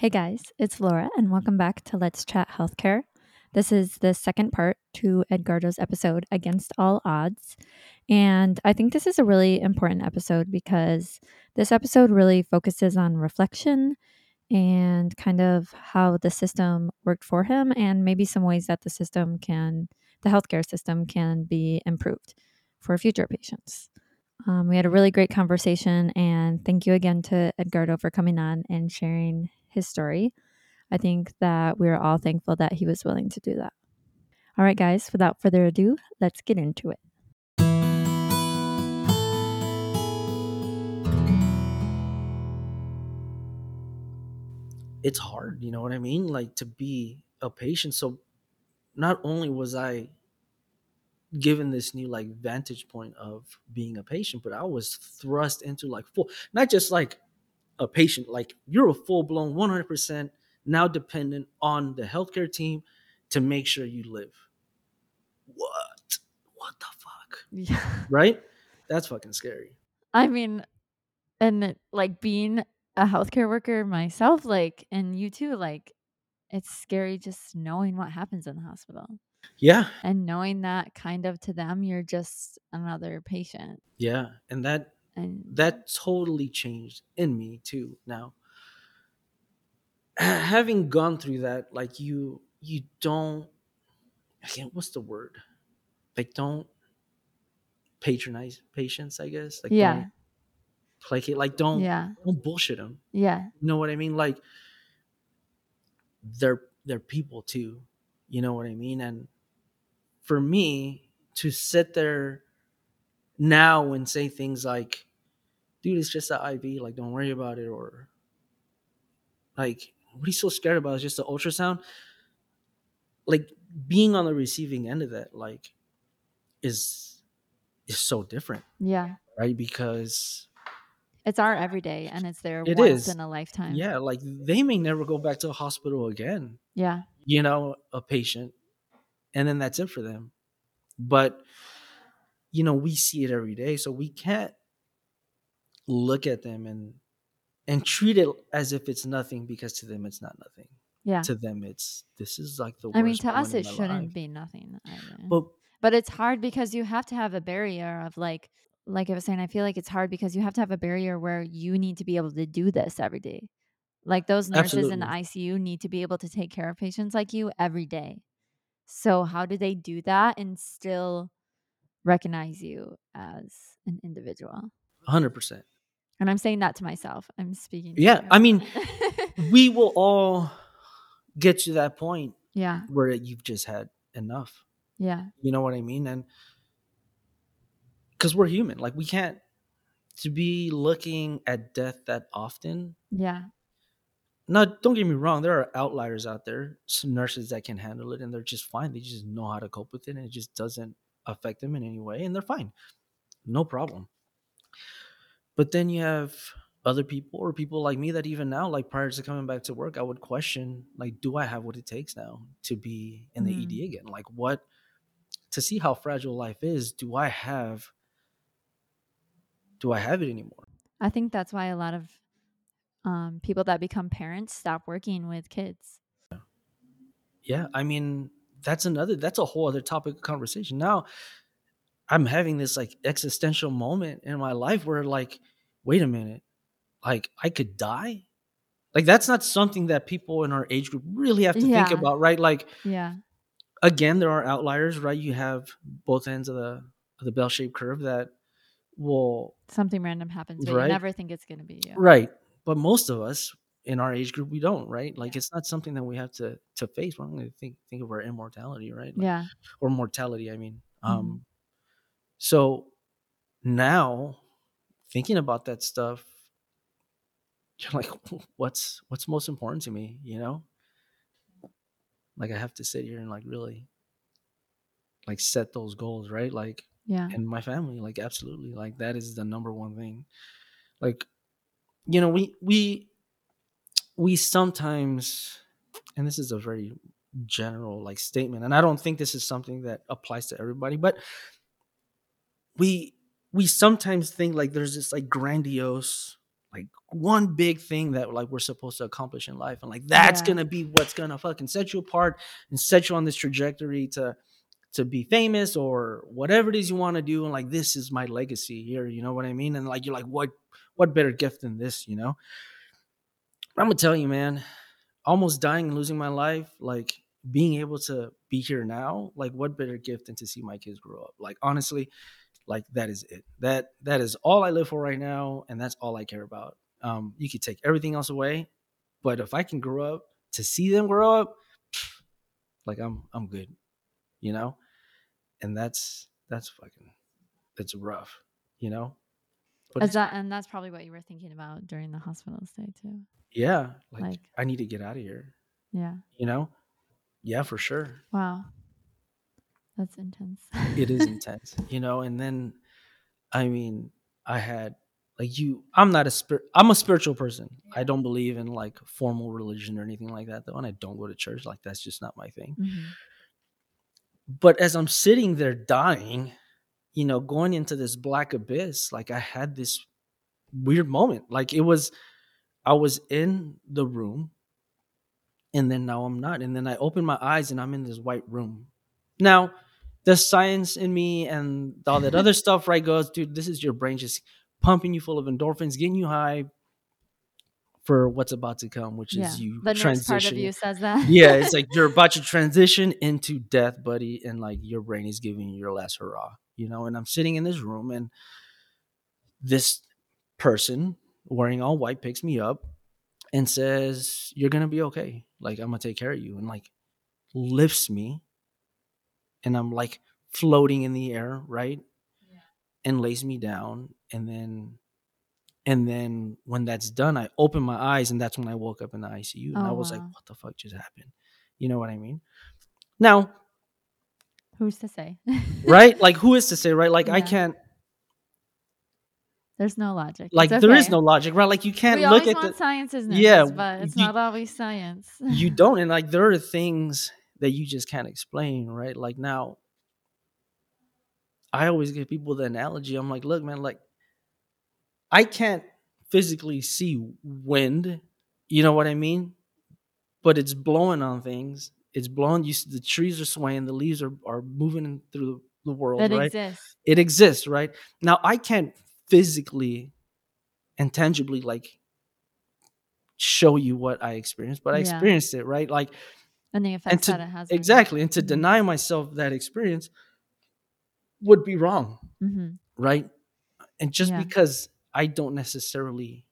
Hey guys, it's Laura, and welcome back to Let's Chat Healthcare. This is the second part to Edgardo's episode, Against All Odds. And I think this is a really important episode because this episode really focuses on reflection and kind of how the system worked for him, and maybe some ways that the system can, the healthcare system can be improved for future patients. Um, we had a really great conversation, and thank you again to Edgardo for coming on and sharing his story. I think that we're all thankful that he was willing to do that. All right, guys, without further ado, let's get into it. It's hard, you know what I mean? Like to be a patient. So not only was I given this new like vantage point of being a patient, but I was thrust into like full, not just like a patient, like you're a full blown 100% now dependent on the healthcare team to make sure you live. What? What the fuck? Yeah. Right? That's fucking scary. I mean, and like being a healthcare worker myself, like, and you too, like, it's scary just knowing what happens in the hospital Yeah. and knowing that kind of to them, you're just another patient. Yeah. And that And that totally changed in me too now. Having gone through that like you you don't again, what's the word? Like don't patronize patients i guess? Like yeah, don't placate like don't yeah, don't bullshit them yeah, you know what i mean? Like they're they're people too. You know what i mean? And for me to sit there now and say things like dude it's just an iv like don't worry about it or like what are you so scared about it's just an ultrasound like being on the receiving end of that like is is so different yeah. right because It's our everyday and it's their It once is. in a lifetime. yeah like they may never go back to a hospital again Yeah. you know a patient and then that's it for them but you know we see it every day so we can't look at them and and treat it as if it's nothing because to them it's not nothing Yeah. to them it's this is like the I mean, to us, it shouldn't life. be nothing. Either. but but it's hard because you have to have a barrier of like, like I was saying, I feel like it's hard because you have to have a barrier where you need to be able to do this every day. Like those nurses in the ICU need to be able to take care of patients like you every day. So how do they do that and still recognize you as an individual? 100% And I'm saying that to myself. I'm speaking. to Yeah, you. I mean, we will all get to that point yeah, where you've just had enough. yeah, You know what I mean? And because we're human, like we can't to be looking at death that often. yeah, Now, don't get me wrong. There are outliers out there, some nurses that can handle it, and they're just fine. They just know how to cope with it, and it just doesn't affect them in any way, and they're fine, no problem. But then you have other people, or people like me, that even now, like prior to coming back to work, I would question, like, do I have what it takes now to be in the Mm. ED again? Like, what to see how fragile life is? Do I have? Do I have it anymore? I think that's why a lot of um, people that become parents stop working with kids. Yeah, yeah, I mean, that's another that's a whole other topic of conversation. Now, I'm having this like existential moment in my life where like, wait a minute, like I could die? Like that's not something that people in our age group really have to think about, right? Like Yeah, again, there are outliers, right? You have both ends of the of the bell-shaped curve that will something random happens, but Right. you never think it's going to be you. right. But most of us in our age group we don't, right? Like Yeah. it's not something that we have to to face. We're not going to think think of our immortality, right? Like, Yeah, or mortality i mean Mhm. um so now thinking about that stuff you're like what's what's most important to me you know? Like i have to sit here and like really like set those goals right? Like yeah, and my family like absolutely like that is the number one thing. Like you know we we we sometimes and this is a very general like statement and i don't think this is something that applies to everybody but we we sometimes think like there's this like grandiose like one big thing that like we're supposed to accomplish in life and like that's Yeah. gonna be what's gonna fucking set you apart and set you on this trajectory to to be famous or whatever it is you want to do and like this is my legacy here you know what i mean? And like you're like what what better gift than this you know? I'm gonna tell you man almost dying and losing my life like being able to be here now like what better gift than to see my kids grow up? Like honestly like that is it. That that is all i live for right now and that's all i care about. Um you could take everything else away but if i can grow up to see them grow up like i'm i'm good you know? And that's that's fucking it's rough you know? But Is that and that's probably what you were thinking about during the hospital stay too. yeah like, Like- i need to get out of here. Yeah. you know? Yeah for sure. Wow. That's intense. it is intense you know and then i mean i had like you i'm not a spirit i'm a spiritual person i don't believe in like formal religion or anything like that though and i don't go to church like that's just not my thing Mhm. but as i'm sitting there dying you know going into this black abyss like i had this weird moment like it was i was in the room and then now i'm not and then i open my eyes and i'm in this white room now the science in me and all that other stuff right goes dude this is your brain just pumping you full of endorphins getting you high for what's about to come which Yeah. is you The transition part of you says that. yeah, it's like you're about to transition into death, buddy, and like your brain is giving you your last hurrah, you know. And I'm sitting in this room, and this person wearing all white picks me up and says, "You're gonna be okay. Like I'm gonna take care of you," and like lifts me, and I'm like floating in the air, right, and lays me down, and then. And then when that's done, I open my eyes, and that's when I woke up in the ICU, and I Oh, was like, "What the fuck just happened?" You know what I mean? Now, Who's to say? right? Like, who is to say, right? Like, I can't, There's no logic. like, It's there is no logic, right? Like, you can't we look at want the, science as Yeah, but it's you- not always science. you don't, and like, there are things that you just can't explain, right? Like, now, I always give people the analogy. I'm like, look, man, like, I can't physically see wind, you know what I mean? But it's blowing on things. It's blowing. You, see the trees are swaying. The leaves are are moving through the world, that right? exists. it exists right now i can't physically and tangibly like show you what i experienced but i Yeah. experienced it right like And the effects to- that it has. exactly and to Mhm. deny myself that experience would be wrong Mhm. right and just Yeah. because i don't necessarily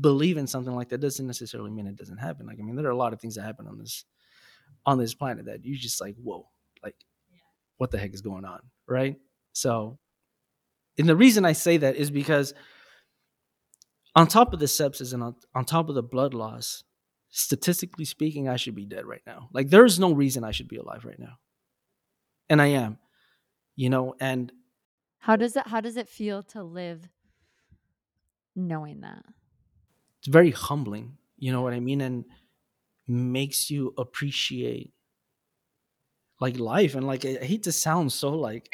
believe in something like that doesn't necessarily mean it doesn't happen like i mean there are a lot of things that happen on this on this planet that you just like whoa like what the heck is going on right so and the reason i say that is because on top of the sepsis and on, on top of the blood loss statistically speaking i should be dead right now like there is no reason i should be alive right now and i am you know and How does it? How does it feel to live knowing that? it's very humbling you know what i mean and makes you appreciate like life and like i hate to sound so like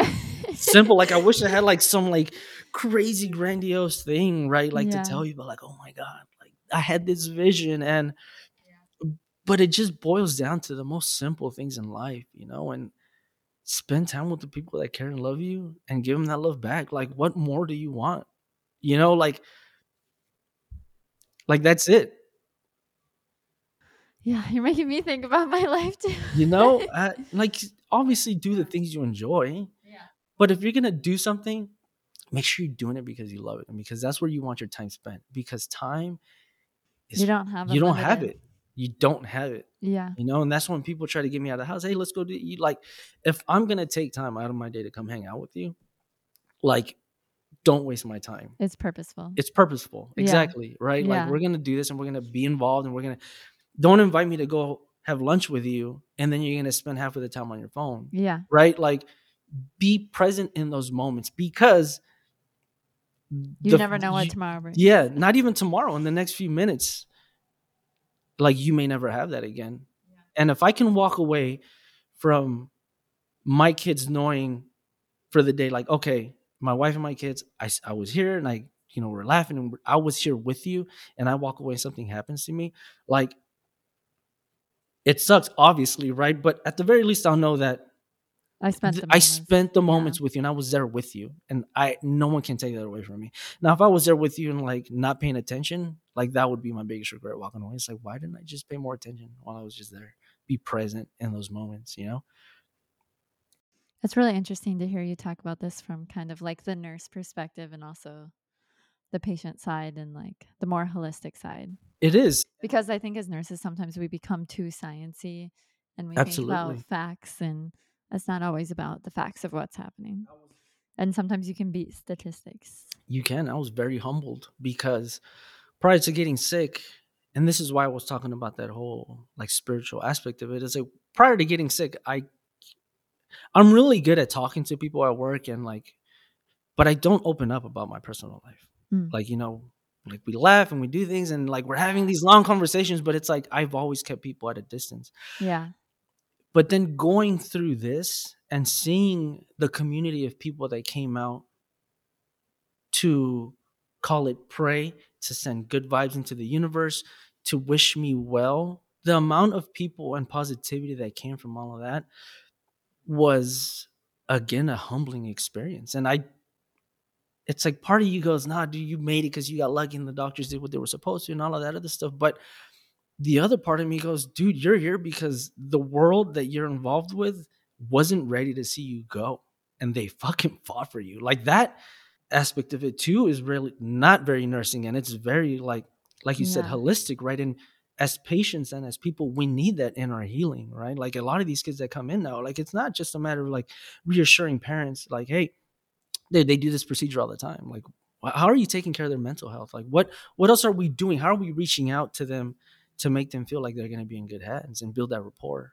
simple like i wish i had like some like crazy grandiose thing right like Yeah. to tell you but like oh my god like i had this vision and but it just boils down to the most simple things in life you know and spend time with the people that care and love you and give them that love back like what more do you want you know like like that's it Yeah, you're making me think about my life too. you know uh, like obviously do the things you enjoy Yeah. but if you're gonna do something make sure you're doing it because you love it and because that's where you want your time spent because time is you don't have. you don't have it you don't have it Yeah. you know and that's when people try to get me out of the house hey let's go do you like if i'm gonna take time out of my day to come hang out with you like don't waste my time It's purposeful. it's purposeful Yeah. exactly right Yeah. like we're gonna do this and we're gonna be involved and we're gonna don't invite me to go have lunch with you and then you're gonna spend half of the time on your phone yeah. right like be present in those moments because You never know what you- tomorrow brings. yeah not even tomorrow in the next few minutes like you may never have that again and if i can walk away from my kids knowing for the day like okay my wife and my kids I, I was here and i you know we're laughing and I was here with you, and I walk away and something happens to me, like it sucks, obviously, right? But at the very least, I'll know that I spent. th- The I moments. spent the Yeah. moments with you, and I was there with you, and I no one can take that away from me. Now, if I was there with you and like not paying attention, like that would be my biggest regret walking away. It's like, why didn't I just pay more attention while I was just there? Be present in those moments, you know? It's really interesting to hear you talk about this from kind of like the nurse perspective and also the patient side and like the more holistic side. It is Because I think as nurses sometimes we become too sciency and we think about facts and it's not always about the facts of what's happening. And sometimes you can beat statistics. you can. I was very humbled because prior to getting sick, and this is why I was talking about that whole like spiritual aspect of it. Is like prior to getting sick, I I'm really good at talking to people at work and like, but I don't open up about my personal life. Mm. Like you know, like we laugh and we do things and like we're having these long conversations, but it's like I've always kept people at a distance. Yeah. But then going through this and seeing the community of people that came out to call it pray, to send good vibes into the universe, to wish me well, the amount of people and positivity that came from all of that was again a humbling experience. And I it's like part of you goes, nah, dude, you made it because you got lucky and the doctors did what they were supposed to and all of that other stuff. But the other part of me goes, dude, you're here because the world that you're involved with wasn't ready to see you go. And they fucking fought for you. Like that aspect of it too is really not very nursing and it's very like like you said, holistic, right? And as patients and as people, we need that in our healing, right? Like a lot of these kids that come in now, like it's not just a matter of like reassuring parents, like, hey, they, they do this procedure all the time. Like, how are you taking care of their mental health? Like, what what else are we doing? How are we reaching out to them to make them feel like they're going to be in good hands and build that rapport?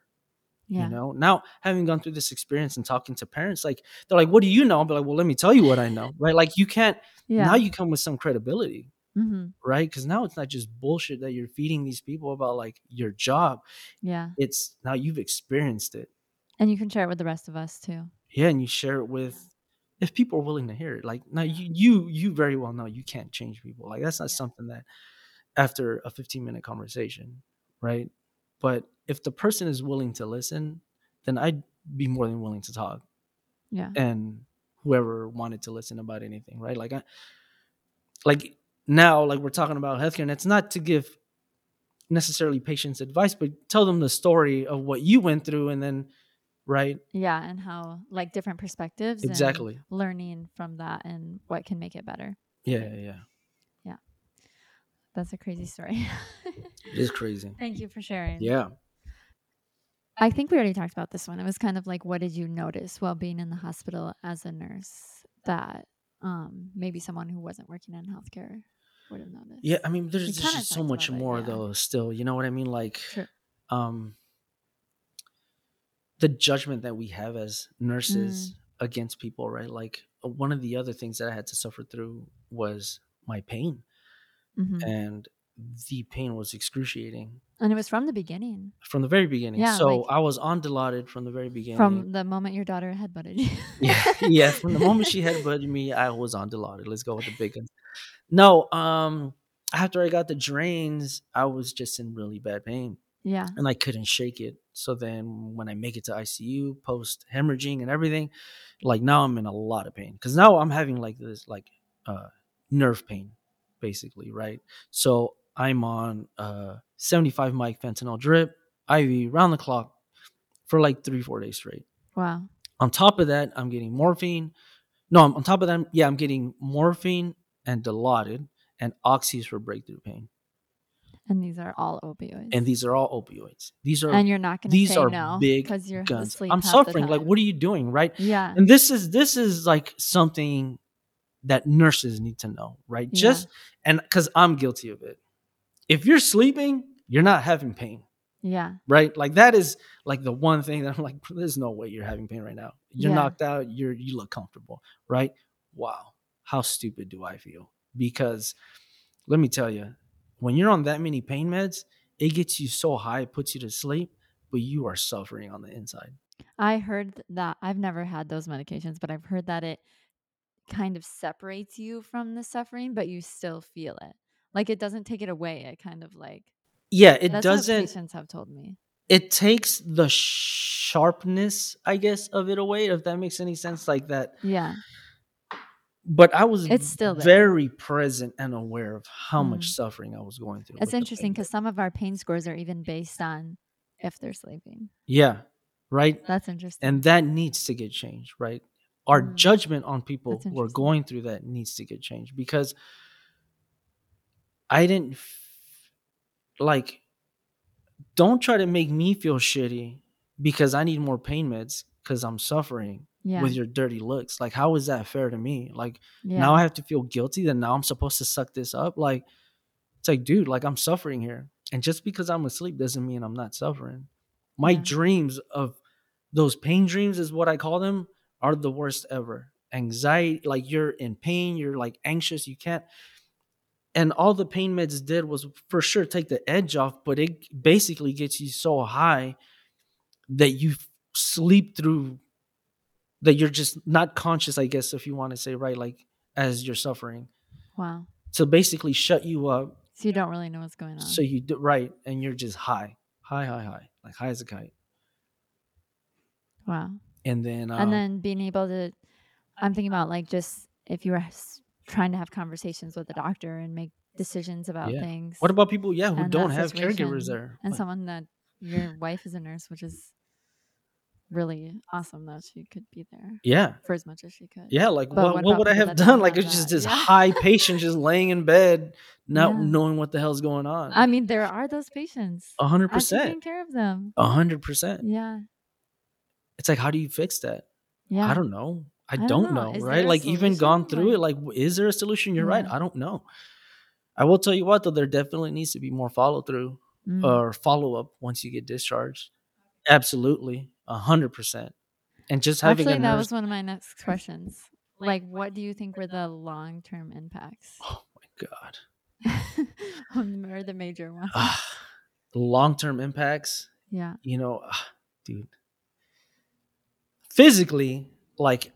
Yeah. You know, now having gone through this experience and talking to parents, like they're like, "What do you know?" I'll be like, "Well, let me tell you what I know." Right? Like you can't. Yeah. Now you come with some credibility, hmm right? Because now it's not just bullshit that you're feeding these people about like your job. Yeah. It's now you've experienced it. And you can share it with the rest of us too. yeah and you share it with if people are willing to hear it like now you you you very well know you can't change people like that's not Yeah. something that after a 15 minute conversation right but if the person is willing to listen then i'd be more than willing to talk Yeah. and whoever wanted to listen about anything right like i like now like we're talking about healthcare and it's not to give necessarily patients advice but tell them the story of what you went through and then right Yeah. And how like different perspectives. and exactly learning from that and what can make it better. yeah yeah yeah That's a crazy story. it is crazy Thank you for sharing. yeah I think we already talked about this one. It was kind of like, what did you notice while being in the hospital as a nurse that um, maybe someone who wasn't working in healthcare would have noticed? Yeah, I mean, there's, there's just so much about it, more yeah. though. Still, you know what I mean? Like, True. um, the judgment that we have as nurses Mm. against people, right? Like, one of the other things that I had to suffer through was my pain, hmm and the pain was excruciating And it was from the beginning, from the very beginning. Yeah, so like- I was on Dilaudid from the very beginning. from the moment your daughter had butted you. yeah, yeah. From the moment she had butted me, I was on Dilaudid. Let's go with the big guns. No, um, after I got the drains, I was just in really bad pain. yeah. and I couldn't shake it. So then when I make it to ICU post hemorrhaging and everything, like now I'm in a lot of pain because now I'm having like this like uh nerve pain basically, right? So I'm on uh 75 mic fentanyl drip, IV round the clock for like 3 4 days straight. Wow. On top of that, I'm getting morphine. No, on top of that, yeah, I'm getting morphine and Dilaudid and oxys for breakthrough pain. And these are all opioids. And these are all opioids. These are and you're not going to these say are no big because you're guns. I'm suffering. Like, what are you doing, right? Yeah. And this is this is like something that nurses need to know, right? Yeah. Just and because I'm guilty of it. If you're sleeping, you're not having pain, Yeah. right? Like that is like the one thing that I'm like, there's no way you're having pain right now. You're Yeah. knocked out. You're you look comfortable, right? Wow, how stupid do I feel? Because let me tell you, when you're on that many pain meds, it gets you so high, it puts you to sleep, but you are suffering on the inside. I heard that I've never had those medications, but I've heard that it kind of separates you from the suffering, but you still feel it. Like it doesn't take it away. It kind of like yeah it doesn't patients have told me. it takes the sharpness i guess of it away if that makes any sense like that Yeah. but i was It's still there. very present and aware of how much Mm. suffering i was going through It's interesting because some of our pain scores are even based on if they're sleeping. yeah right That's interesting. and that needs to get changed right our Mm. judgment on people who are going through that needs to get changed because i didn't like don't try to make me feel shitty because i need more pain meds because i'm suffering yeah. with your dirty looks like how is that fair to me like yeah. now i have to feel guilty that now i'm supposed to suck this up like it's like dude like i'm suffering here and just because i'm asleep doesn't mean i'm not suffering my Yeah. dreams of those pain dreams is what i call them are the worst ever anxiety like you're in pain you're like anxious you can't and all the pain meds did was for sure take the edge off but it basically gets you so high that you sleep through that you're just not conscious i guess if you want to say right like as you're suffering wow. to basically shut you up So you don't really know what's going on. so you do right and you're just high high high high like high as a kite wow. and then um, and then being able to i'm thinking about like just if you were trying to have conversations with the doctor and make decisions about Yeah. things what about people yeah who don't have caregivers there? and Like, someone that your wife is a nurse which is really awesome that she could be there yeah. for as much as she could. Yeah like what, what what would i have done? like it's just this Yeah. high patient just laying in bed not Yeah. knowing what the hell's going on. I mean there are those patients A hundred i'm taking care of them. A hundred percent. Yeah. It's like how do you fix that? Yeah. I don't know. I, I don't don't, know. know, right? Like even gone through it, like is there a solution? You're right. I don't know. I will tell you what though, there definitely needs to be more follow through Mm. or follow up once you get discharged. Absolutely, a hundred percent. And just having actually a that nurse. was one of my next questions like what do you think were the long-term impacts oh my god, or the major ones long term impacts. yeah You know, ah, dude. Physically, like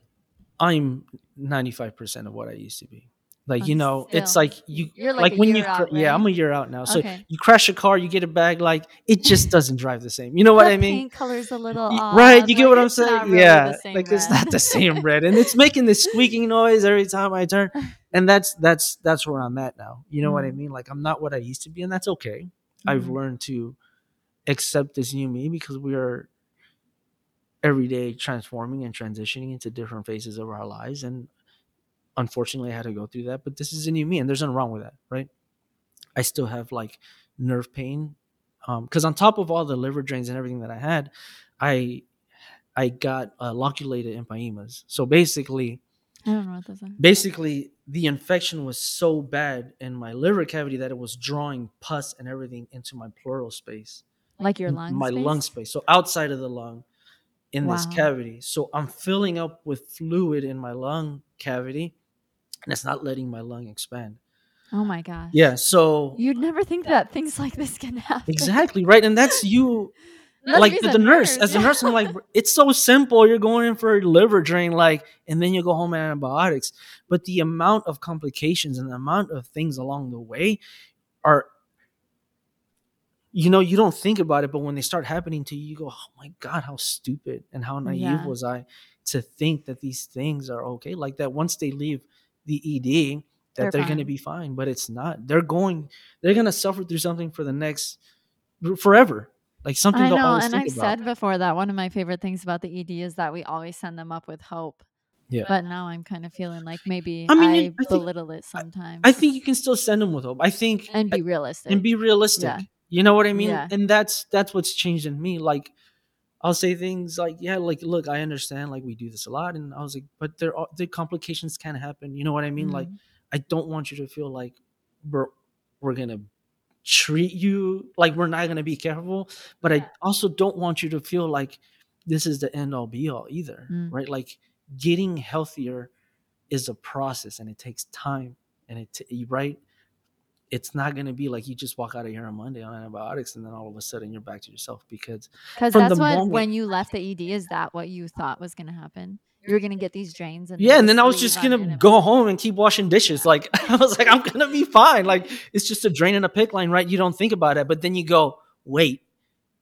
I'm ninety five percent of what I used to be. Like you know, it's like you You're like, like a when you out, yeah i'm a year out now so Okay. you crash a car you get it back like it just doesn't drive the same you know what i mean paint color's a little Y- odd. right you get like, what i'm saying really yeah like it's not the same red and it's making this squeaking noise every time i turn and that's that's that's where i'm at now you know what i Mm. mean like i'm not what i used to be and that's okay i've Mhm. learned to accept this new me because we are every day transforming and transitioning into different phases of our lives and unfortunately i had to go through that but this is a new me and there's nothing wrong with that right i still have like nerve pain because on top of all the liver drains and everything that i had i i got uh, loculated empyemas so basically I don't know what those are. basically the infection was so bad in my liver cavity that it was drawing pus and everything into my pleural space Like your lung my space? lung space so outside of the lung in this cavity. So i'm filling up with fluid in my lung cavity and it's not letting my lung expand. Oh my gosh. yeah so You'd never think that things like this can happen. exactly right and that's you That's like the, the a nurse, as a nurse i'm like it's so simple you're going in for a liver drain like and then you go home on antibiotics. But the amount of complications and the amount of things along the way are you know you don't think about it but when they start happening to you you go oh my god how stupid and how naive Yeah. was i to think that these things are okay like that once they leave the ed that They're they're, going to be fine but it's not they're going they're going to suffer through something for the next forever like something I know, always and I've about said before that one of my favorite things about the ED is that we always send them up with hope. Yeah. But now I'm kind of feeling like maybe I I, mean, you- I think- belittle it sometimes. I think you can still send them with hope. I think and be realistic. and be realistic. Yeah. You know what I mean? Yeah. And that's that's what's changed in me. Like I'll say things like, yeah, like look, I understand, like we do this a lot, and I was like, but there are the complications can happen. You know what I mean? Like Mhm. I don't want you to feel like we're we're gonna treat you like we're not gonna be careful, but I also don't want you to feel like this is the end all be all either, Mm. right? Like getting healthier is a process and it takes time and it t- right it's not going to be like you just walk out of here on monday on antibiotics and then all of a sudden you're back to yourself because Because that's what moment- when you left the ED, is that what you thought was going to happen? you're gonna get these drains and yeah, and then I was just gonna go home and keep washing dishes. Like I was like, I'm gonna be fine. Like it's just a drain and a PICC line, right? You don't think about it, but then you go, wait,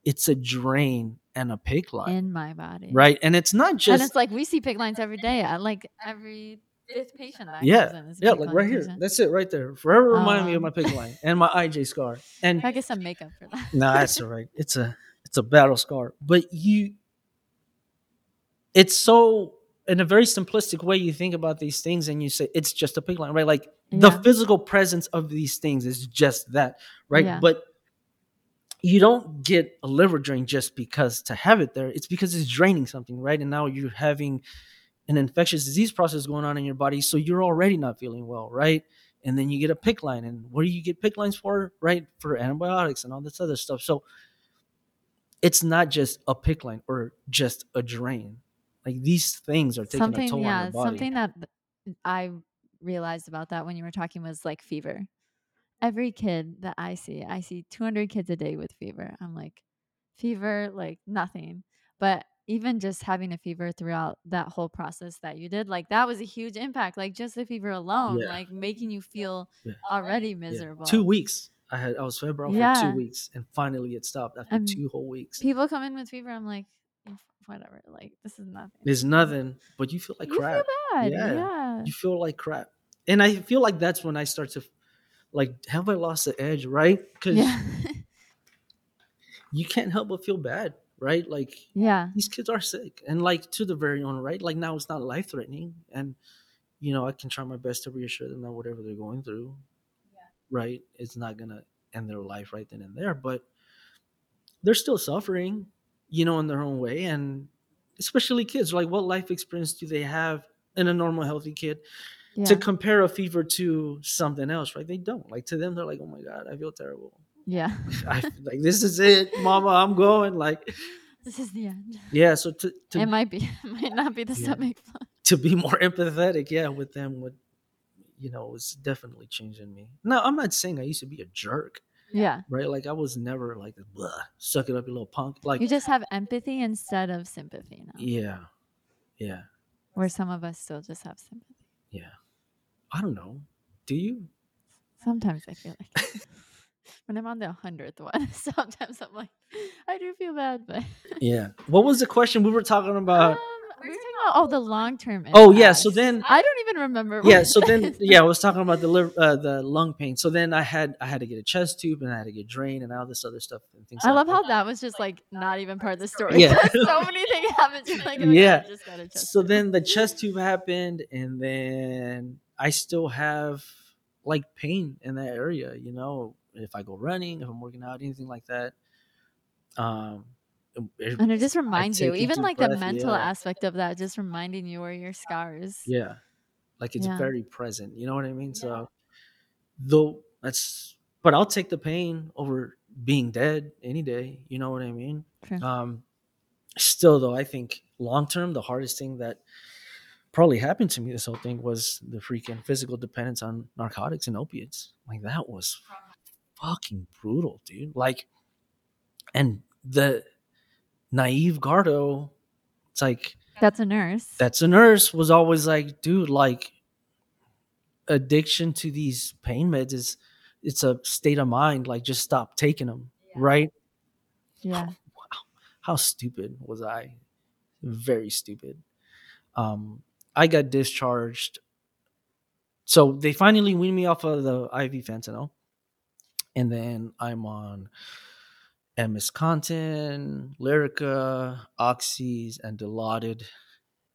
it's a drain and a PICC line in my body, right? And it's not just and it's like we see PICC lines every day. Like every fifth patient yeah, yeah, like right here. That's it, right there. Forever remind me of Um, my PICC line and my IJ scar. And I get some makeup for that. no, that's all right. It's a it's a battle scar. But you it's so in a very simplistic way you think about these things and you say it's just a PICC line, right? Like the physical presence of these things is just that, right? Yeah. But you don't get a liver drain just because to have it there. It's because it's draining something, right? And now you're having an infectious disease process going on in your body, so you're already not feeling well, right? And then you get a PICC line, and what do you get PICC lines for, right? For antibiotics and all this other stuff. So it's not just a PICC line or just a drain. Like these things are taking a something toll on your body. something that i realized about that when you were talking was like fever every kid that i see i see 200 kids a day with fever i'm like fever like nothing but even just having a fever throughout that whole process that you did like that was a huge impact like just the fever alone Yeah. like making you feel Yeah. already Yeah. miserable Two weeks. I had I was febrile for two weeks, and finally it stopped after Um, two whole weeks. people come in with fever i'm like "Mm, whatever like this is nothing There's nothing, but you feel like you crap. feel bad Yeah. yeah, You feel like crap, and I feel like that's when I start to, like, have I lost the edge, right? Because yeah. you can't help but feel bad, right? Like yeah these kids are sick, and like to the very own, right? Like now it's not life threatening, and you know I can try my best to reassure them that whatever they're going through, right, it's not gonna end their life right then and there, but they're still suffering, you know, in their own way, and especially kids. Like, what life experience do they have in a normal, healthy kid yeah. to compare a fever to something else? Right? They don't. Like to them, they're like, "Oh my god, I feel terrible. Yeah I like this is it, Mama. I'm going." Like, This is the end. yeah. So to to it might be, it might not be the Yeah. stomach flu. to be more empathetic, yeah, with them would, you know, was definitely changing me. No, I'm not saying I used to be a jerk, Yeah, right? Like I was never like, Blah, suck it up, you little punk. Like, you just have empathy instead of sympathy now. yeah, yeah, Where some of us still just have sympathy. yeah. I don't know. Do you? Sometimes I feel like when I'm on the hundredth one, sometimes I'm like, I do feel bad, but Yeah. What was the question we were talking about? um, we were talking about oh the long term. Oh, yeah, so then- I don't even remember. yeah. So then, yeah, I was talking about the liver, uh, the lung pain. So then I had I had to get a chest tube and I had to get drained and all this other stuff and things. I like love that. how that was just like not even part of the story. Yeah. so many things happened. Just like, my God, Yeah. Just got a chest so tube. then the chest tube happened and then i still have like pain in that area you know if i go running if i'm working out anything like that um it- And it just reminds you, even like the mental yeah. aspect of that, just reminding you where your scars. yeah like it's Yeah. very present you know what i mean so though that's but i'll take the pain over being dead any day you know what i mean True. um still though i think long term the hardest thing that probably happened to me this whole thing was the freaking physical dependence on narcotics and opiates like that was fucking brutal dude like and the naive gardo it's like That's a nurse. that's a nurse was always like dude like addiction to these pain meds is it's a state of mind like just stop taking them right yeah. Wow. how stupid was I? Very stupid. Um, I got discharged. So they finally weaned me off of the IV fentanyl. And then I'm on MS Contin, Lyrica, Oxys, and Dilaudid.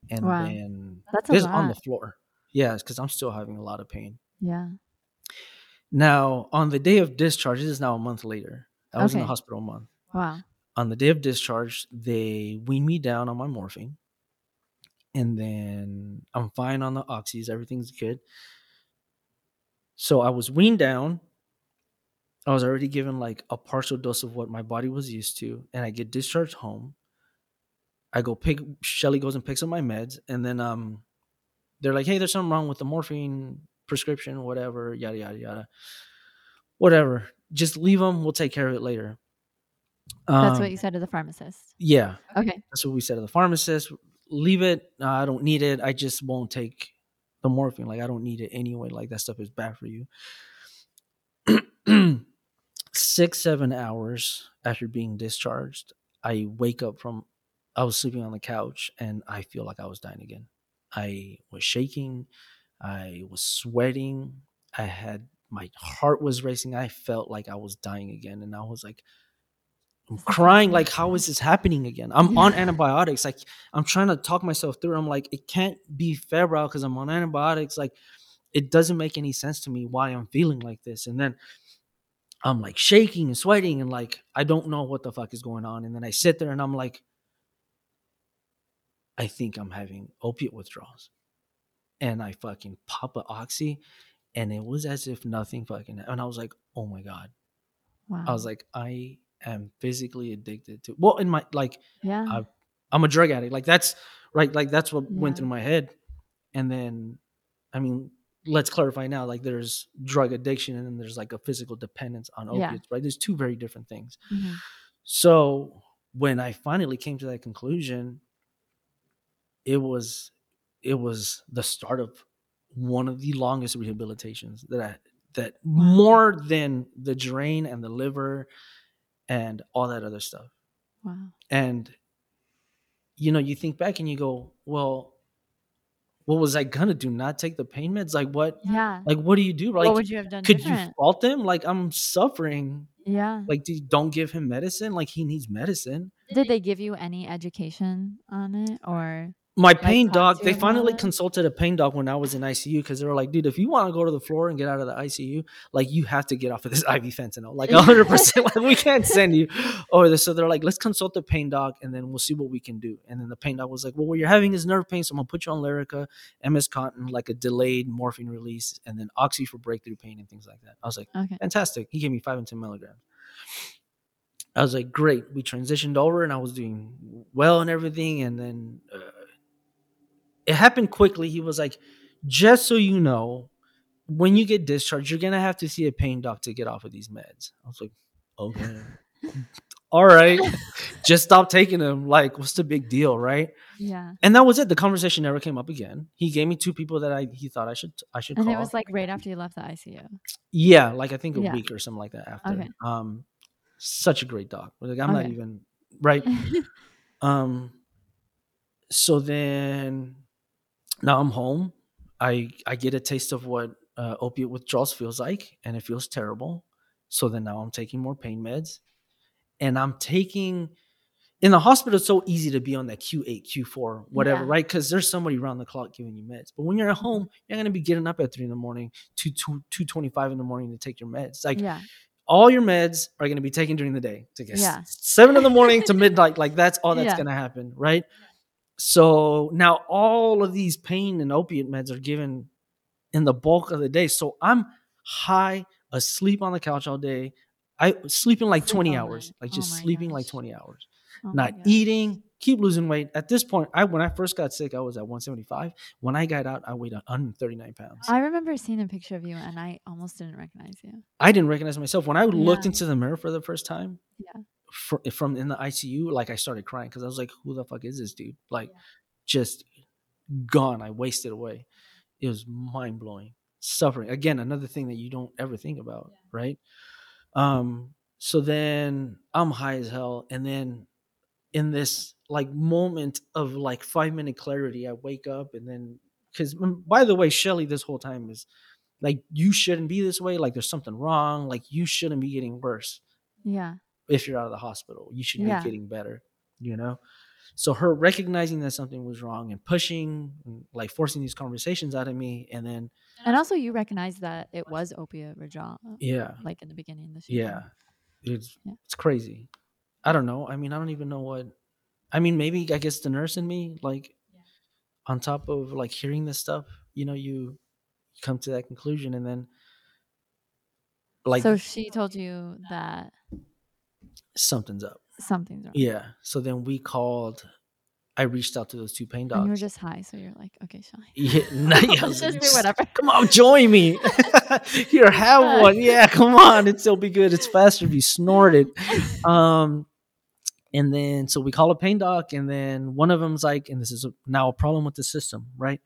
And Wow. then That's this on the floor. Yeah, because I'm still having a lot of pain. Yeah. Now, on the day of discharge, this is now a month later. I was in the hospital a month. Wow. on the day of discharge, they wean me down on my morphine. And then I'm fine on the oxys, everything's good. So I was weaned down. I was already given like a partial dose of what my body was used to, and I get discharged home. I go pick Shelly goes and picks up my meds, and then um they're like, Hey, there's something wrong with the morphine prescription, whatever, yada yada yada. Whatever. Just leave them, we'll take care of it later. That's Um, what you said to the pharmacist. yeah, Okay. that's what we said to the pharmacist. leave it. Uh, I don't need it. I just won't take the morphine. Like I don't need it anyway. Like that stuff is bad for you. Six, seven hours after being discharged, I wake up from I was sleeping on the couch and I feel like I was dying again. I was shaking, I was sweating, I had my heart was racing. I felt like I was dying again. And I was like, I'm crying, like, how is this happening again? I'm on antibiotics. Like, I'm trying to talk myself through. I'm like, it can't be febrile because I'm on antibiotics. Like, it doesn't make any sense to me why I'm feeling like this. And then I'm like shaking and sweating and like, I don't know what the fuck is going on. And then I sit there and I'm like, I think I'm having opiate withdrawals. And I fucking pop a oxy and it was as if nothing fucking and I was like, oh my God. Wow. I was like, I am physically addicted to well in my like yeah. I, I'm a drug addict. Like that's right, like that's what went through my head. And then I mean, let's clarify now, like there's drug addiction and then there's like a physical dependence on Yeah. opiates, right? There's two very different things. Mhm. So when I finally came to that conclusion, it was it was the start of one of the longest rehabilitations that I that more than the drain and the liver and all that other stuff. Wow. And you know, you think back and you go, well, what was I gonna do? Not take the pain meds? Like what? Yeah. Like what do you do? Like what would you have done could you different? fault them? Like I'm suffering. yeah. Like do- don't give him medicine. Like he needs medicine. Did they give you any education on it or my pain doc they finally consulted a pain doc when i was in icu because they were like dude if you want to go to the floor and get out of the icu like you have to get off of this iv fentanyl like 100% like we can't send you over this so they're like let's consult the pain doc and then we'll see what we can do and then the pain doc was like well what you're having is nerve pain so i'm gonna put you on lyrica ms contin like a delayed morphine release and then oxy for breakthrough pain and things like that i was like okay. fantastic. He gave me five and 10 milligrams. I was like, great. We transitioned over and I was doing well and everything. And then uh, it happened quickly. He was like, just so you know, when you get discharged, you're going to have to see a pain doc to get off of these meds. I was like, okay. All right. just stop taking them. Like, what's the big deal? Right. Yeah. And that was it. The conversation never came up again. He gave me two people that I he thought I should I should And call. it was like right after you left the ICU. Yeah, like I think a Yeah. week or something like that after. Okay. Um such a great doc. Like I'm not even right. Um so then now I'm home. I I get a taste of what uh, opiate withdrawals feels like and it feels terrible. So then now I'm taking more pain meds and I'm taking in the hospital it's so easy to be on that Q8, Q4, whatever, Yeah. right? Because there's somebody around the clock giving you meds. But when you're at home, you're gonna be getting up at three in the morning, two two two twenty five in the morning to take your meds. Like yeah. all your meds are going to be taken during the day to get Yeah. seven in the morning to midnight. Like that's all that's Yeah. going to happen, right? So now all of these pain and opiate meds are given in the bulk of the day. So I'm high, asleep on the couch all day. I sleeping like Sleep 20 all hours, like Oh just my sleeping like 20 hours, Oh not eating, keep losing weight. At this point, I when I first got sick, I was at 175. When I got out, I weighed 139 pounds. I remember seeing a picture of you and I almost didn't recognize you. I didn't recognize myself when I looked into the mirror for the first time. Yeah. fr- from in the ICU, like I started crying because I was like, "Who the fuck is this dude?" Like, Yeah. just gone. I wasted away. It was mind blowing. Suffering again, another thing that you don't ever think about, right? Um. So then I'm high as hell, and then in this like moment of like five minute clarity, I wake up, and then because by the way, Shelly, this whole time is like, you shouldn't be this way. Like, there's something wrong. Like, you shouldn't be getting worse Yeah. If you're out of the hospital. You should Yeah. be getting better, you know? So her recognizing that something was wrong and pushing, and, like forcing these conversations out of me. And then, And also you recognize that it was opiate withdrawal yeah, like in the beginning of the show. yeah, it's, Yeah. it's crazy. I don't know. I mean, I don't even know what, I mean, maybe I guess the nurse in me, like on top of like hearing this stuff, you know, you come to that conclusion and then like so she told you that something's up. something's wrong. Yeah. So then we called, I reached out to those two pain And you were just high, so you're like, okay, Shelly. Yeah, no, yeah, I just like, do whatever. Come on, join me. Here, have one. Yeah, come on. It'll be good. It's faster if you snort it. Um, And then so we call a pain doc, and then one of them's like, and this is a, now a problem with the system, right?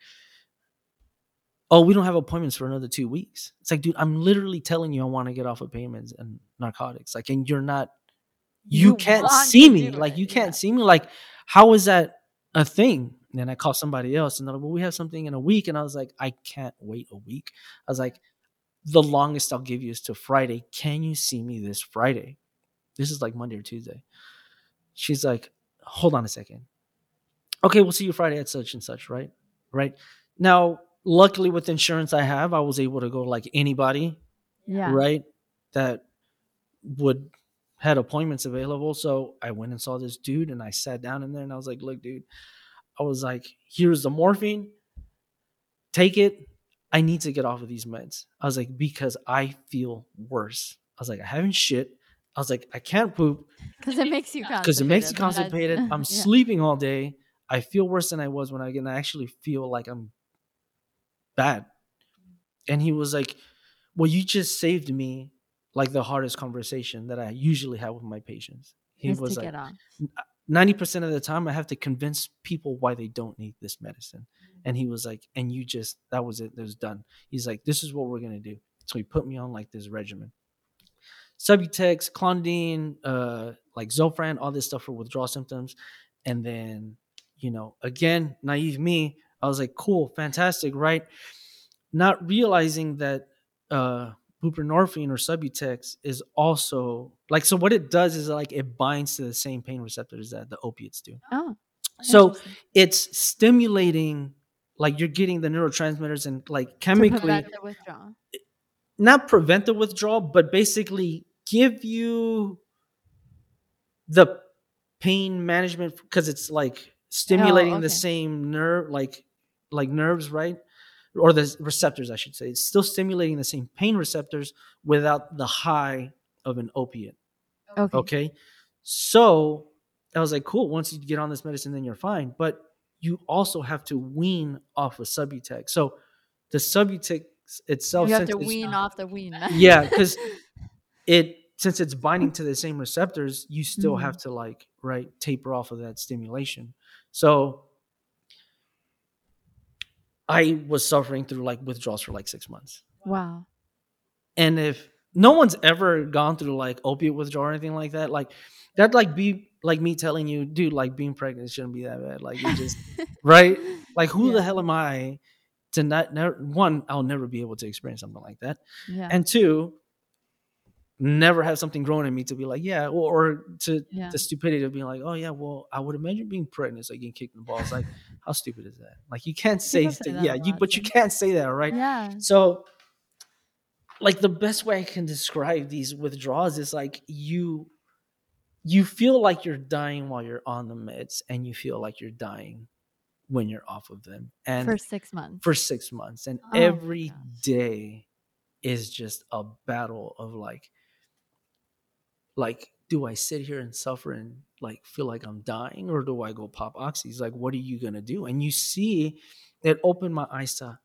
Oh, we don't have appointments for another two weeks. It's like, dude, I'm literally telling you I want to get off of payments and narcotics. Like, and you're not, you, You can't see me. Like, it, you can't yeah. see me. Like, how is that a thing? And then I call somebody else, and they're like, well, we have something in a week. And I was like, I can't wait a week. I was like, the longest I'll give you is to Friday. Can you see me this Friday? This is like Monday or Tuesday. She's like, hold on a second. Okay, we'll see you Friday at such and such, right? Right. Now, luckily with insurance I have, I was able to go like anybody, Yeah. right? That would had appointments available. So I went and saw this dude and I sat down in there and I was like, look, dude, I was like, here's the morphine. Take it. I need to get off of these meds. I was like, because I feel worse. I was like, I haven't shit. I was like, I can't poop Because it makes you because it makes you constipated. constipated. I'm Yeah. sleeping all day. I feel worse than I was when I get. and I actually feel like I'm bad. And he was like, "Well, you just saved me like the hardest conversation that I usually have with my patients." He Is was like, off. ninety percent of the time, I have to convince people why they don't need this medicine. Mm. And he was like, "And you just that was it. It was done." He's like, "This is what we're gonna do." So he put me on like this regimen. Subutex, clonidine, uh, like Zofran, all this stuff for withdrawal symptoms. And then, you know, again, naive me, I was like, cool, fantastic, right? Not realizing that uh buprenorphine or Subutex is also like so what it does is like it binds to the same pain receptors that the opiates do. Oh. So it's stimulating like you're getting the neurotransmitters and like chemically prevent the withdrawal. not prevent the withdrawal, but basically give you the pain management because it's like oh, stimulating the okay. same nerve, like like nerves, right? Or the receptors, I should say. It's still stimulating the same pain receptors without the high of an opiate. Okay. Okay. So I was like, cool. Once you get on this medicine, then you're fine. But you also have to wean off of Subutex. So the Subutex itself, You have to wean off the wean. yeah, because it since it's binding to the same receptors, you still Mhm. have to like right taper off of that stimulation. So I was suffering through like withdrawals for like six months. wow. And if no one's ever gone through like opiate withdrawal or anything like that, like that'd like be like me telling you, dude, like being pregnant shouldn't be that bad. Like you just right? Like who the hell am I to not never one, I'll never be able to experience something like that. Yeah. And two, never have something growing in me to be like, yeah, or, or to Yeah. the stupidity of being like, oh yeah, well, I would imagine being pregnant is like getting kicked in the balls. Like, how stupid is that? Like you can't say, say th- yeah, you but you can't say that, right? yeah. So like the best way I can describe these withdrawals is like you you feel like you're dying while you're on the meds and you feel like you're dying when you're off of them. And For six months. for six months. And Oh every day is just a battle of like, like, do I sit here and suffer and like feel like I'm dying, or do I go pop oxys? Like, what are you gonna do? And you see, it opened my eyes to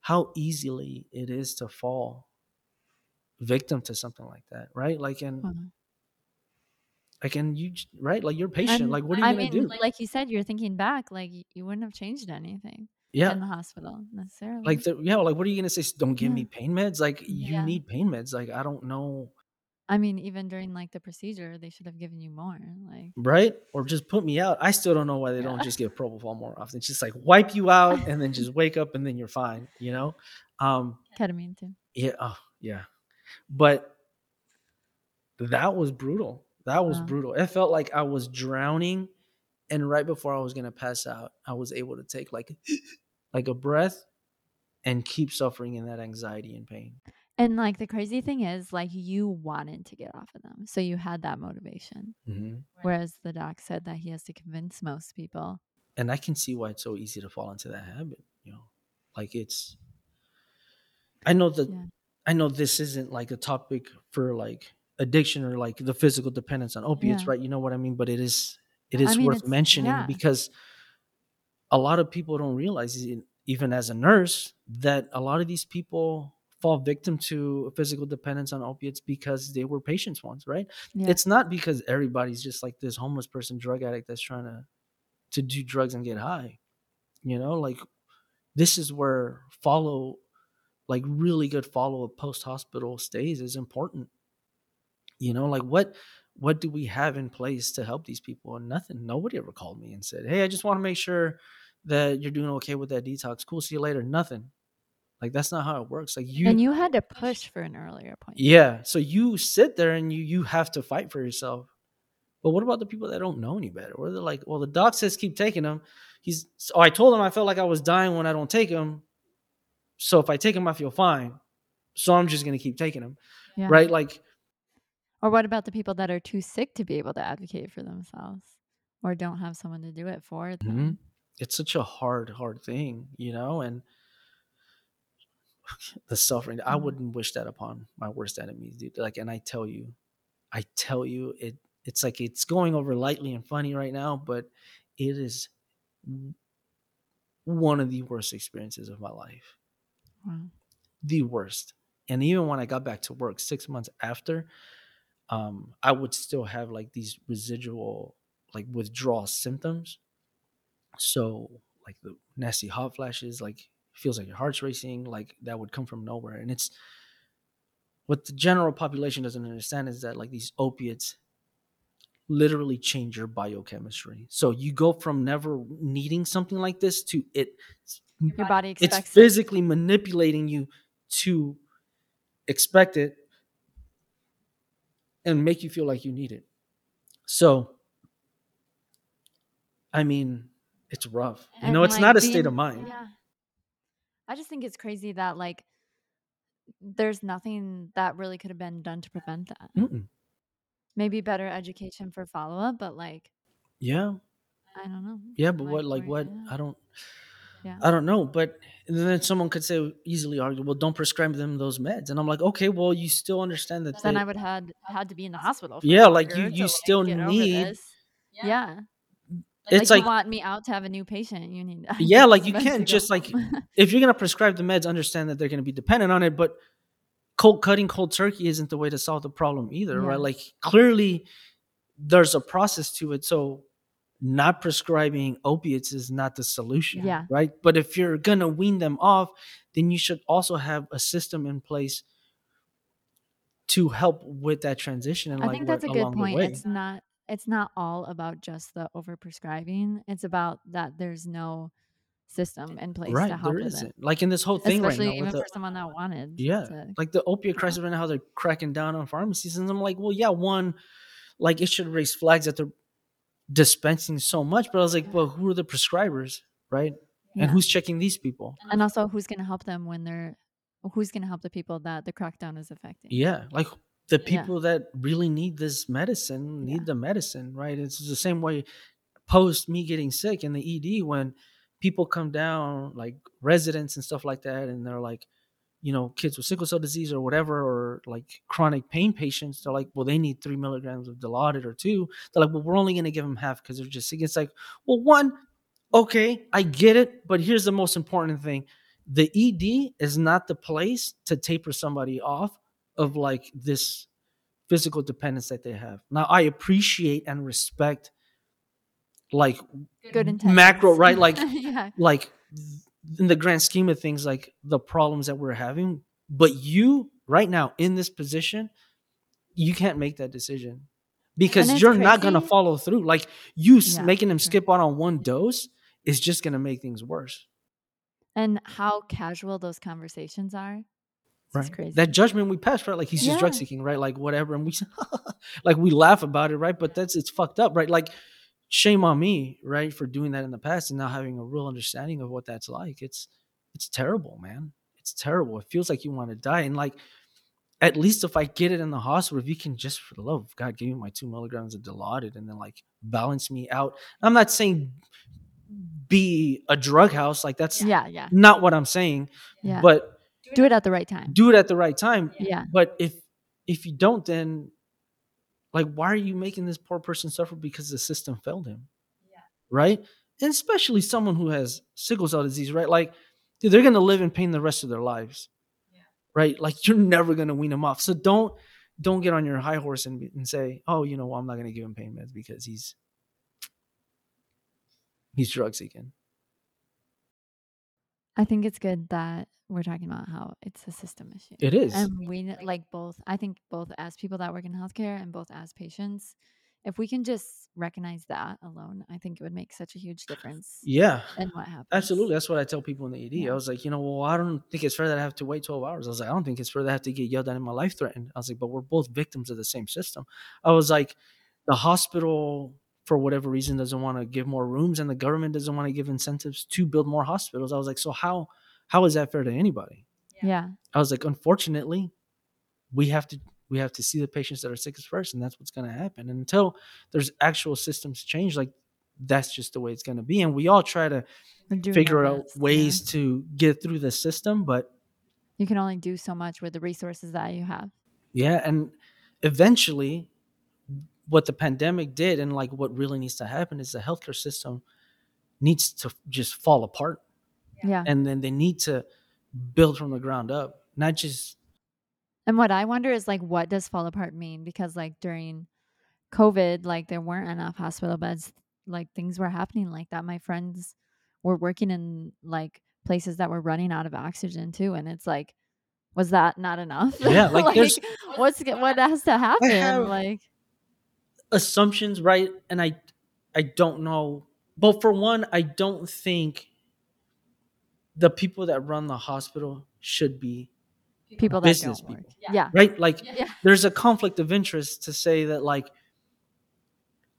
how easily it is to fall victim to something like that, right? Like, and Wow. like, and you, right? Like, you're patient. And like, what are you I gonna mean, do? like you said, you're thinking back, like you wouldn't have changed anything Yeah. in the hospital necessarily. like the, yeah like what are you gonna say don't give Yeah. me pain meds like you Yeah. need pain meds like i don't know I mean, even during like the procedure, they should have given you more. Like, right or just put me out i still don't know why they Yeah. don't just give propofol more often it's just like wipe you out and then just wake up and then you're fine you know um ketamine too. yeah oh, yeah but that was brutal that was Wow. brutal it felt like i was drowning and right before i was gonna pass out i was able to take like like a breath and keep suffering in that anxiety and pain And like the crazy thing is, like you wanted to get off of them, so you had that motivation. mm-hmm. Whereas the doc said that he has to convince most people. and I can see why it's so easy to fall into that habit. You know, like it's. I know that Yeah. I know this isn't like a topic for like addiction or like the physical dependence on opiates, Yeah. right? You know what I mean? But it is it is I mean, worth mentioning yeah. because a lot of people don't realize, even as a nurse, that a lot of these people fall victim to physical dependence on opiates because they were patients once, right? Yeah. It's not because everybody's just like this homeless person drug addict that's trying to to do drugs and get high. You know, like this is where follow like really good follow up post hospital stays is important. You know, like what what do we have in place to help these people? And nothing. Nobody ever called me and said, "Hey, I just want to make sure that you're doing okay with that detox. Cool, see you later." Nothing. Like that's not how it works. Like you and you had to push for an earlier appointment. Yeah. So you sit there and you you have to fight for yourself. But what about the people that don't know any better? Where they're like, well, the doc says keep taking them. He's oh, I told him I felt like I was dying when I don't take him. So if I take him, I feel fine. So I'm just gonna keep taking him. Yeah. Right? Like Or what about the people that are too sick to be able to advocate for themselves or don't have someone to do it for them? Mhm. it's such a hard, hard thing, you know, and the suffering. I Mhm. wouldn't wish that upon my worst enemies, dude. Like, and I tell you, I tell you, it it's like it's going over lightly and funny right now, but it is one of the worst experiences of my life. Wow. The worst. And even when I got back to work six months after, um, I would still have like these residual like withdrawal symptoms. So like the nasty hot flashes, like feels like your heart's racing, like that would come from nowhere. And it's what the general population doesn't understand is that like these opiates literally change your biochemistry. So you go from never needing something like this to it Your body it's expects it. physically manipulating you to expect it and make you feel like you need it. So, I mean, it's rough. You And, know, it's like, not a being- state of mind. Yeah. I just think it's crazy that like there's nothing that really could have been done to prevent that. Mm-mm. Maybe better education for follow up, but like Yeah, I don't know. yeah, but what, Like, what? yeah. I don't, Yeah. I don't know. But then someone could say, easily argue, well, don't prescribe them those meds, and I'm like, okay, well, you still understand that. then they- I would had had to be in the hospital. For Yeah, like, you- you still need- this. Yeah. It's like, like you want me out to have a new patient. You need. Yeah, like, you can't just, like, if you're gonna prescribe the meds, understand that they're gonna be dependent on it. But cold cutting cold turkey isn't the way to solve the problem either, Yeah. right? Like clearly there's a process to it. So not prescribing opiates is not the solution. Yeah. Right. But if you're gonna wean them off, then you should also have a system in place to help with that transition and I like think that's a good point. It's not it's not all about just the overprescribing. It's about that there's no system in place right. to help There isn't. it. Like in this whole thing Especially right now even for the, someone that wanted. Yeah, to- like the opiate crisis right now, how they're cracking down on pharmacies, and I'm like, well, yeah, one, like it should raise flags that they're dispensing so much, but I was like, well, who are the prescribers, right? Yeah. And who's checking these people? and also who's going to help them when they're who's going to help the people that the crackdown is affecting. Yeah, like the Yeah. people that really need this medicine need Yeah. the medicine, right? It's the same way post me getting sick in the ED when people come down, like residents and stuff like that, and they're like, you know, kids with sickle cell disease or whatever, or like chronic pain patients, they're like, well, they need three milligrams of Dilaudid or two. They're like, well, we're only going to give them half because they're just sick. It's like, well, one, okay, I get it, but here's the most important thing: the ED is not the place to taper somebody off of like this physical dependence that they have. Now, I appreciate and respect like Good macro, right? Like yeah. like in the grand scheme of things, like the problems that we're having. But you right now in this position, you can't make that decision because you're not gonna follow through. Like you Yeah, making them skip out on one dose is just gonna make things worse. And how casual those conversations are. Crazy. That judgment we pass, right? Like he's just drug seeking, right? Like whatever, and we like we laugh about it, right? But that's it's fucked up, right? Like shame on me, right, for doing that in the past and now having a real understanding of what that's like. It's it's terrible, man. It's terrible. It feels like you want to die, and like at least if I get it in the hospital, if you can just for the love of God give me my two milligrams of Dilaudid and then like balance me out. I'm not saying be a drug house, like that's yeah, yeah. not what I'm saying, Yeah. but do it at the right time. do it at the right time. Yeah. But if if you don't, then like why are you making this poor person suffer because the system failed him? Yeah. Right? And especially someone who has sickle cell disease, right? Like, dude, they're gonna live in pain the rest of their lives. Yeah. Right? Like you're never gonna wean him off. So don't don't get on your high horse and, and say, oh, you know, well, I'm not gonna give him pain meds because he's he's drug seeking. I think it's good that we're talking about how it's a system issue. It is. And we like both, I think both as people that work in healthcare and both as patients, if we can just recognize that alone, I think it would make such a huge difference yeah. And what happens. Absolutely. That's what I tell people in the ED. Yeah. I was like, you know, well, I don't think it's fair that I have to wait 12 hours. I was like, I don't think it's fair that I have to get yelled at and my life threatened. I was like, but we're both victims of the same system. I was like, the hospital, for whatever reason, doesn't want to give more rooms and the government doesn't want to give incentives to build more hospitals. I was like, so how how is that fair to anybody? Yeah. I was like, unfortunately, we have to we have to see the patients that are sickest first, and that's what's going to happen. And until there's actual systems change, like that's just the way it's going to be. And we all try to We're doing our figure out best, yeah. ways to get through the system, but You can only do so much with the resources that you have. yeah, and eventually, what the pandemic did, and like what really needs to happen, is the healthcare system needs to just fall apart, Yeah. and then they need to build from the ground up, not just And what I wonder is like, what does fall apart mean? Because like during COVID, like there weren't enough hospital beds. Like things were happening like that. My friends were working in like places that were running out of oxygen too, and it's like, was that not enough? Yeah, like, there's- what's g- what has to happen? have- like assumptions, right? And I I don't know. But for one, I don't think the people that run the hospital should be people that business people. Yeah. right. Like Yeah. there's a conflict of interest to say that like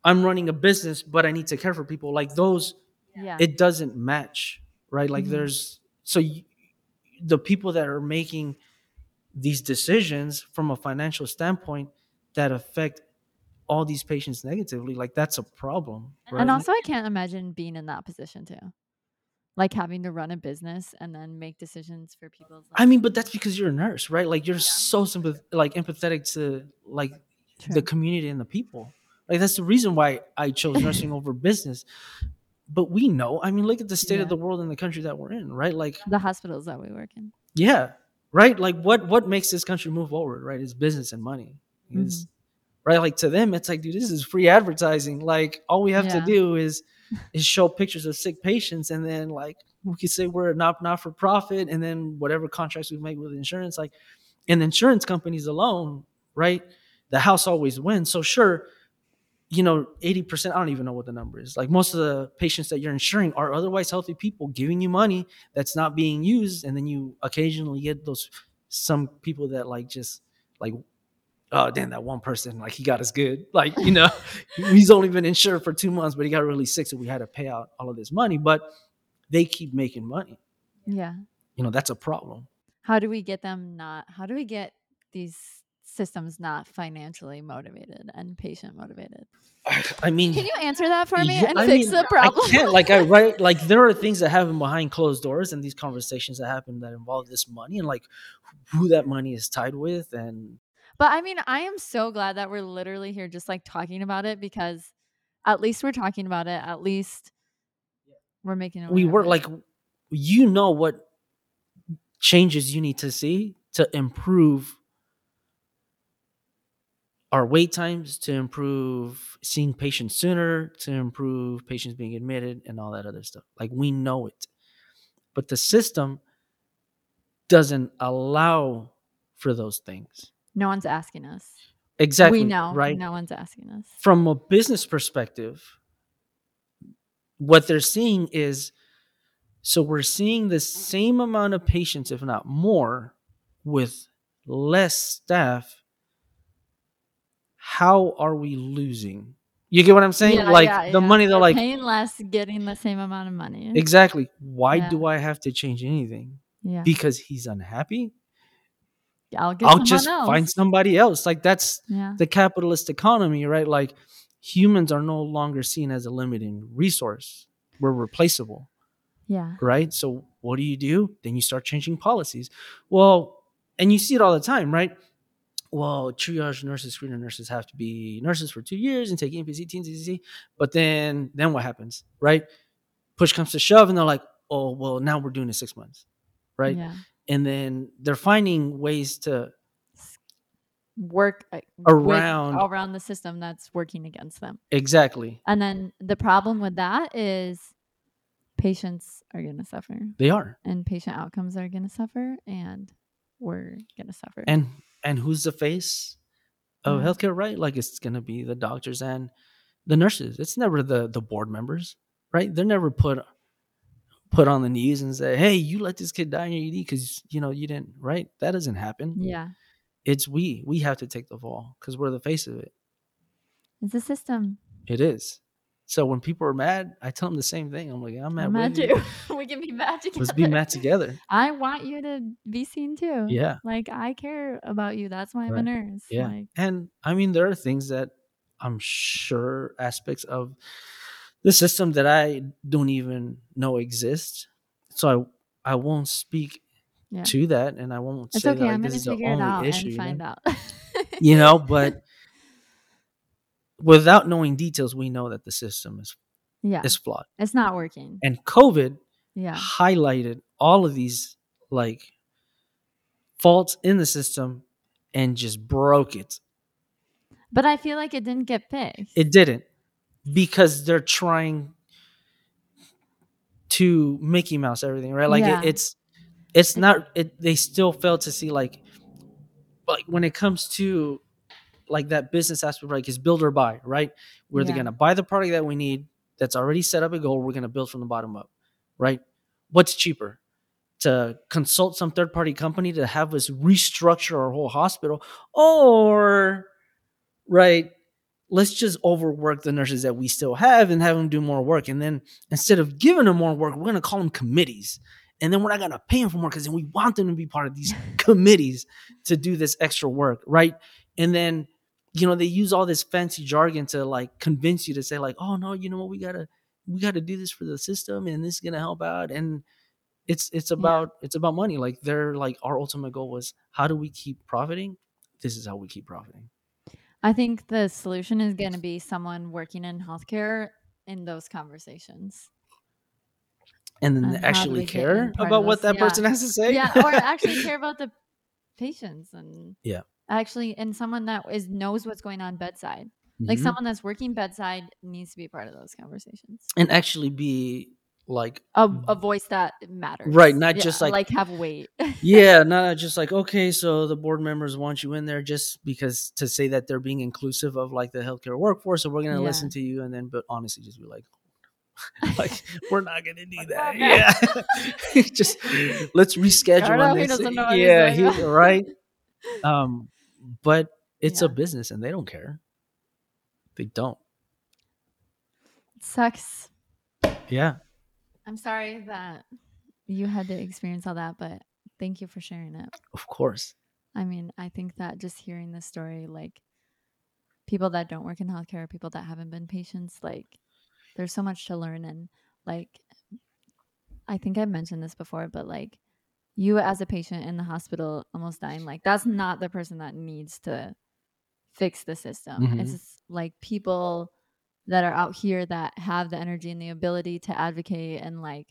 I'm running a business, but I need to care for people. Like those, Yeah. it doesn't match, right? Like Mhm. there's so you, the people that are making these decisions from a financial standpoint that affect all these patients negatively, like that's a problem. Right? And also, I can't imagine being in that position too. Like having to run a business and then make decisions for people's. I mean, but that's because you're a nurse, right? Like you're so sympath- like empathetic to like the community and the people. Like that's the reason why I chose nursing over business. But we know, I mean, look at the state Yeah. of the world and the country that we're in, right? Like, the hospitals that we work in. yeah, right. Like, what what makes this country move forward, right? Is business and money. Is Mm-hmm. Right. Like to them, it's like, dude, this is free advertising. Like, all we have to do is is show pictures of sick patients, and then like we could say we're not not for profit, and then whatever contracts we make with insurance, like, and insurance companies alone, right? The house always wins. So sure, you know, 80%, I don't even know what the number is. Like most of the patients that you're insuring are otherwise healthy people giving you money that's not being used. And then you occasionally get those some people that like just like, oh damn, that one person, like he got us good. Like, you know, he's only been insured for two months, but he got really sick, so we had to pay out all of this money. But they keep making money. Yeah. You know, that's a problem. How do we get them not? How do we get these systems not financially motivated and patient motivated? I mean, Can you answer that for me Yeah, and I fix mean, the problem? I can't. Like I write. Like there are things that happen behind closed doors, and these conversations that happen that involve this money, and like who that money is tied with, and But I mean, I am so glad that we're literally here just like talking about it because at least we're talking about it. At least we're making it. we were it. like, you know what changes you need to see to improve our wait times, to improve seeing patients sooner, to improve patients being admitted, and all that other stuff. Like we know it, but the system doesn't allow for those things. No one's asking us. Exactly. we know, right? No one's asking us. From a business perspective, what they're seeing is so we're seeing the same amount of patients, if not more, with less staff. How are we losing? You get what I'm saying? Yeah, like yeah, the yeah. money they're We're like paying less, getting the same amount of money. exactly. Why do I have to change anything? Yeah, Because he's unhappy? I'll get I'll just else. find somebody else. Like that's Yeah, the capitalist economy, right? Like humans are no longer seen as a limiting resource. We're replaceable, yeah, right? So what do you do? Then you start changing policies. Well, and you see it all the time, right? Well, triage nurses, screener nurses have to be nurses for two years and take NPC, TNCC. But then, then what happens, right? Push comes to shove, and they're like, "Oh, well, now we're doing it six months, right?" Yeah. And then they're finding ways to Work uh, with- Around- around the system that's working against them. exactly And then the problem with that is patients are going to suffer they are and patient outcomes are going to suffer and we're going to suffer. and and who's the face of Yeah. healthcare right like it's gonna be the doctors and the nurses it's never the the board members right they're never put put on the news and say hey you let this kid die in your ed because you know you didn't right that doesn't happen yeah. it's we we have to take the fall because we're the face of it It's a system. it is so when people are mad i tell them the same thing i'm like i'm mad, I'm mad too. we can be mad together. let's be mad together I want you to be seen too. yeah Like I care about you. That's why I'm a nurse. Yeah. Like, And I mean, there are things that I'm sure aspects of the system that I don't even know exists. So I I won't speak Yeah. to that, and I won't it's say okay. like I'm this is the only out issue. and you find know? out. You know, but without knowing details, we know that the system is yeah, is flawed. it's not working. And COVID Yeah, highlighted all of these like faults in the system and just broke it but I feel like it didn't get fixed. It didn't because they're trying to Mickey Mouse everything, right? Like Yeah. it, it's it's not. It they still fail to see like like when it comes to like that business aspect, like is build or buy, right? We're gonna buy the product that we need that's already set up a goal. We're gonna build from the bottom up, right? What's cheaper? To consult some third party company to have us restructure our whole hospital, or right let's just overwork the nurses that we still have and have them do more work. And then instead of giving them more work we're going to call them committees. And then we're not going to pay them for more because then we want them to be part of these committees to do this extra work right? And then you know they use all this fancy jargon to like convince you to say like oh no you know what? We gotta we gotta do this for the system and this is gonna help out. And it's it's about it's about money. Like they're like our ultimate goal was how do we keep profiting? This is how we keep profiting I think the solution is going to be someone working in healthcare in those conversations. and then And actually we get in care about what that person has to say. yeah, or actually care about the patients and Yeah. actually, and someone that is knows what's going on bedside. Like Mhm. someone that's working bedside needs to be part of those conversations. and actually be like, A, a voice that matters, Right, not just like- like have weight. yeah, not just like okay, so the board members want you in there just because to say that they're being inclusive of like the healthcare workforce, so we're gonna Yeah. listen to you, and then but honestly, just be like. like we're not gonna do that. Yeah, just let's reschedule Carlo, on he doesn't know he's yeah, he, right. Um, but it's a business, and they don't care. They don't. It sucks. Yeah. I'm sorry that you had to experience all that, but thank you for sharing it. Of course. I mean, I think that just hearing this story, like people that don't work in healthcare, people that haven't been patients, like there's so much to learn. And like, I think I mentioned this before, but like you as a patient in the hospital almost dying, like that's not the person that needs to fix the system. Mhm. It's just, like people that are out here that have the energy and the ability to advocate and like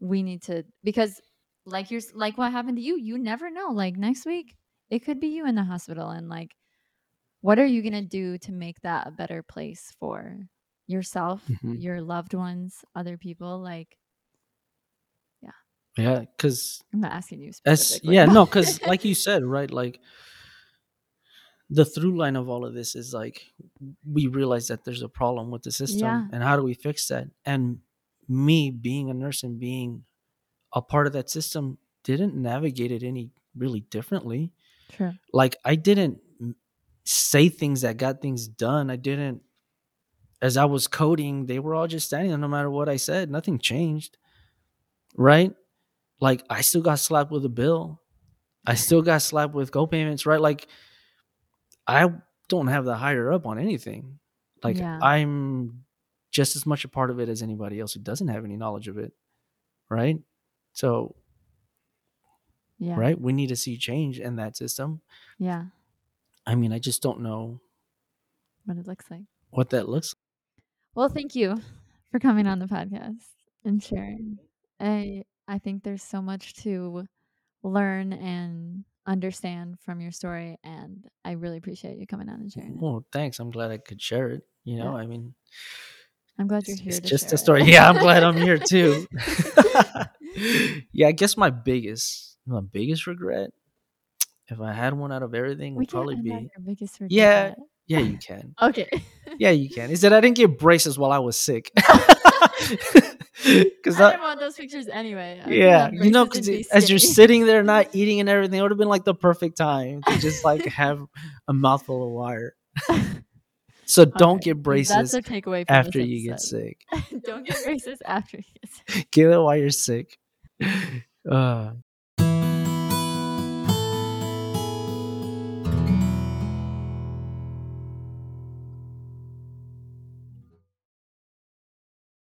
we need to because like you're like what happened to you you never know like next week it could be you in the hospital and like what are you going to do to make that a better place for yourself Mhm. your loved ones other people like Yeah, Yeah. because i'm not asking you yeah, no, because like you said, right? Like the through line of all of this is like we realize that there's a problem with the system, Yeah. and how do we fix that? And me being a nurse and being a part of that system didn't navigate it any really differently. true Like I didn't say things that got things done. I didn't. As I was coding, they were all just standing there. No matter what I said, nothing changed. Right? Like I still got slapped with a bill. I still got slapped with co-payments, right? Like I don't have the higher up on anything. Like Yeah. I'm just as much a part of it as anybody else who doesn't have any knowledge of it. Right? So, yeah right, we need to see change in that system. yeah I mean, I just don't know what it looks like what that looks like. well thank you for coming on the podcast and sharing i i think there's so much to learn and understand from your story. And I really appreciate you coming on and sharing it. Well, thanks. I'm glad I could share it. You know, Yeah. I mean, I'm glad you're here. it's just a it. story. Yeah, I'm glad I'm here too. yeah, I guess my biggest, my biggest regret, if I had one out of everything, would probably be, biggest Yeah. yeah, you can. Okay. Yeah, you can. Is that I didn't get braces while I was sick. Because I didn't want those pictures anyway. I yeah, you know, because as you're sitting there not eating and everything, it would have been like the perfect time to just like have a mouthful of wire. So don't Alright, get That's braces a takeaway from after you get sick. Don't get braces after you get sick. Get it while you're sick. Uh,